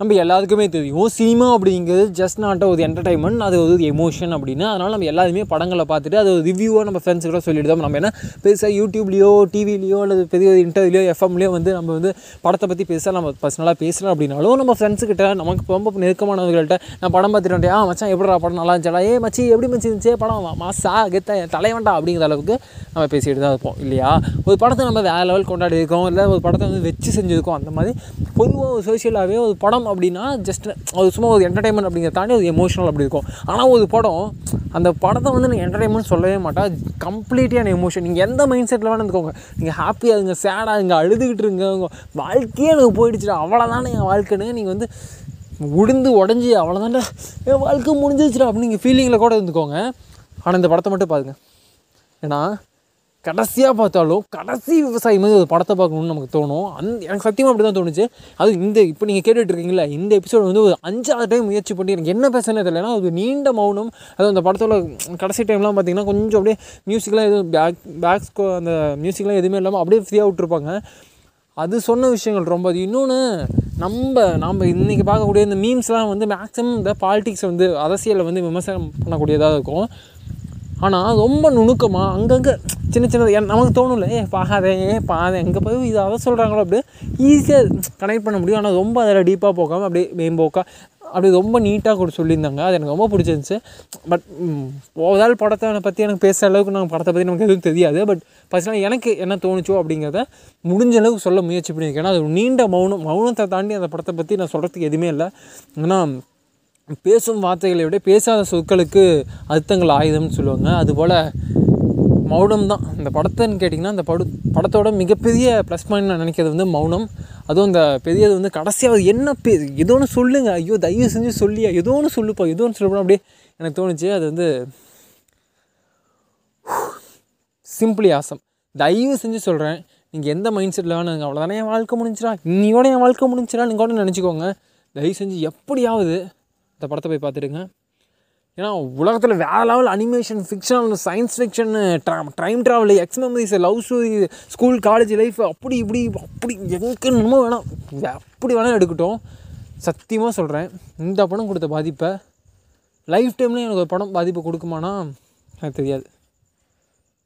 நம்ம எல்லாத்துக்குமே தெரியும். சினிமா அப்படிங்கிறது ஜஸ்ட் நாட் ஒரு என்டர்டைன்மெண்ட் அது ஒரு எமோஷன் அப்படின்னு. அதனால் நம்ம எல்லாருமே படங்களை பார்த்துட்டு அது ஒரு ரிவ்யூவாக நம்ம ஃப்ரெண்ட்ஸ் கூட சொல்லிட்டு தான் நம்ம என்ன பெருசாக யூடியூப்லேயோ டிவிலையோ அல்லது பெரிய இன்டர்வியூலையோ எஃப்எம்லேயோ வந்து நம்ம வந்து படத்தை பற்றி பெருசாக நம்ம பர்சனலாக பேசலாம் அப்படின்னாலும் நம்ம ஃப்ரெண்ட்ஸுக்கிட்ட நமக்கு ரொம்ப நெருக்கமானவர்கள்ட்ட நான் படம் பார்த்துட்டு வந்தேன். ஆ மச்சான் எப்படிடா படம்? நல்லா இருந்துச்சா ஏ மச்சி எப்படி மச்சி இருந்துச்சு? படம் மாசா கெத்த தலைவன்டா அப்படிங்கிற அளவுக்கு நம்ம பேசிக்கிட்டு தான் இருப்போம் இல்லையா? ஒரு படத்தை நம்ம வேறு லெவல் கொண்டாடி இருக்கோம் இல்லை ஒரு படத்தை வந்து வச்சு செஞ்சுருக்கோம் அந்த மாதிரி பொதுவாக ஒரு சோஷியலாகவே ஒரு படம் அப்படின்னா ஜஸ்ட் அது சும்மா ஒரு என்டர்டைன்மெண்ட் அப்படிங்கிறத தாண்டி ஒரு எமோஷனல் அப்படி இருக்கும். ஆனால் ஒரு படம் அந்த படத்தை வந்து நீங்கள் என்டர்டைன்மெண்ட் சொல்லவே மாட்டேன் கம்ப்ளீட்டான எமோஷன் நீங்கள் எந்த மைண்ட் செட்டில் வேணும் இருந்துக்கோங்க. நீங்கள் ஹாப்பியாக இருங்க சேடாக இருங்க அழுதுகிட்டு இருங்க. வாழ்க்கையே எனக்கு போயிடுச்சுடா. அவ்வளோதானே என் வாழ்க்கைன்னு நீங்கள் வந்து உடிந்து உடஞ்சி அவ்வளோதான்டா என் வாழ்க்கை முடிஞ்சிச்சுடா அப்படின்னு நீங்கள் ஃபீலிங்கில் கூட இருந்துக்கோங்க. ஆனால் இந்த படத்தை மட்டும் பாருங்க. ஏன்னா கடைசியாக பார்த்தாலும் கடைசி விவசாயி மாதிரி ஒரு படத்தை பார்க்கணும்னு நமக்கு தோணும். அந்த எனக்கு சத்தியமாக அப்படி தான் தோணுச்சு. அது இந்த இப்போ நீங்கள் கேட்டுட்ருக்கீங்களா இந்த எபிசோட் வந்து ஒரு அஞ்சாறு டைம் முயற்சி பண்ணி எனக்கு என்ன பேசுனே தெரியலனா அது நீண்ட மௌனம். அது அந்த படத்தோட கடைசி டைம்லாம் பார்த்தீங்கன்னா கொஞ்சம் அப்படியே மியூசிக்லாம் எதுவும் பேக் பேக்ஸ் அந்த மியூசிக்லாம் எதுவுமே இல்லாமல் அப்படியே ஃப்ரீயாக விட்டுருப்பாங்க. அது சொன்ன விஷயங்கள் ரொம்ப. அது இன்னொன்று நம்ம நம்ம இன்றைக்கி பார்க்கக்கூடிய இந்த மீம்ஸ்லாம் வந்து மேக்ஸிமம் இந்த பாலிடிக்ஸ் வந்து அரசியலை வந்து விமர்சனம் பண்ணக்கூடியதாக இருக்கும். ஆனால் ரொம்ப நுணுக்கமாக அங்கங்கே சின்ன சின்னது என் நமக்கு தோணும்ல ஏ பாகாதே ஏ பாதே எங்கே போய் இது அதை சொல்கிறாங்களோ அப்படியே ஈஸியாக கனெக்ட் பண்ண முடியும். ஆனால் ரொம்ப அதில் டீப்பாக போகாமல் அப்படியே மேம்போக்கா அப்படி ரொம்ப நீட்டாக கூட சொல்லியிருந்தாங்க. அது எனக்கு ரொம்ப பிடிச்சிருந்துச்சு. பட் ஓவரால் படத்தை பற்றி எனக்கு பேசுகிற அளவுக்கு நான் படத்தை பற்றி நமக்கு எதுவும் தெரியாது. பட் பர்சனலாக எனக்கு என்ன தோணுச்சோ அப்படிங்கிறத முடிஞ்ச அளவுக்கு சொல்ல முயற்சி பண்ணியிருக்கேன். ஏன்னா அது ஒரு நீண்ட மௌனம் மௌனத்தை தாண்டி அந்த படத்தை பற்றி நான் சொல்கிறதுக்கு எதுவுமே இல்லை. ஏன்னா பேசும் வார்த்தைகளை விட பேசாத சொற்களுக்கு அர்த்தங்கள் ஆயுதம்னு சொல்லுவாங்க. அதுபோல் மௌனம் தான். இந்த படத்தைன்னு கேட்டிங்கன்னா அந்த படு படத்தோட மிகப்பெரிய ப்ளஸ் பாயிண்ட் நான் நினைக்கிறது வந்து மௌனம். அதுவும் இந்த பெரியது வந்து கடைசியாவது என்ன பே ஏதோ ஒன்று சொல்லுங்க. ஐயோ தயவு செஞ்சு சொல்லியா? ஏதோ ஒன்று சொல்லுப்பா ஏதோ ஒன்று சொல்லப்போ அப்படியே எனக்கு தோணுச்சு. அது வந்து சிம்பிளி ஆசம் தயவு செஞ்சு சொல்கிறேன் நீங்கள் எந்த மைண்ட் செட்டில் வேணும் அவ்வளோதானே என் வாழ்க்கை முடிஞ்சிடா இன்னையோட என் வாழ்க்கை முடிஞ்சிடா நீங்கள் கூட நினச்சிக்கோங்க. தயவு செஞ்சு எப்படியாவது இந்த படத்தை போய் பார்த்துடுங்க. ஏன்னா உலகத்தில் வேறு level animation fiction science fiction time travel ex memories love story school college life அப்படி இப்படி அப்படி எங்கே என்னமோ வேணாம். அப்படி வேணால் எடுக்கட்டும். சத்தியமாக சொல்கிறேன் இந்த படம் கொடுத்த பாதிப்பை லைஃப் டைமில் எனக்கு ஒரு படம் பாதிப்பு கொடுக்குமானா எனக்கு தெரியாது.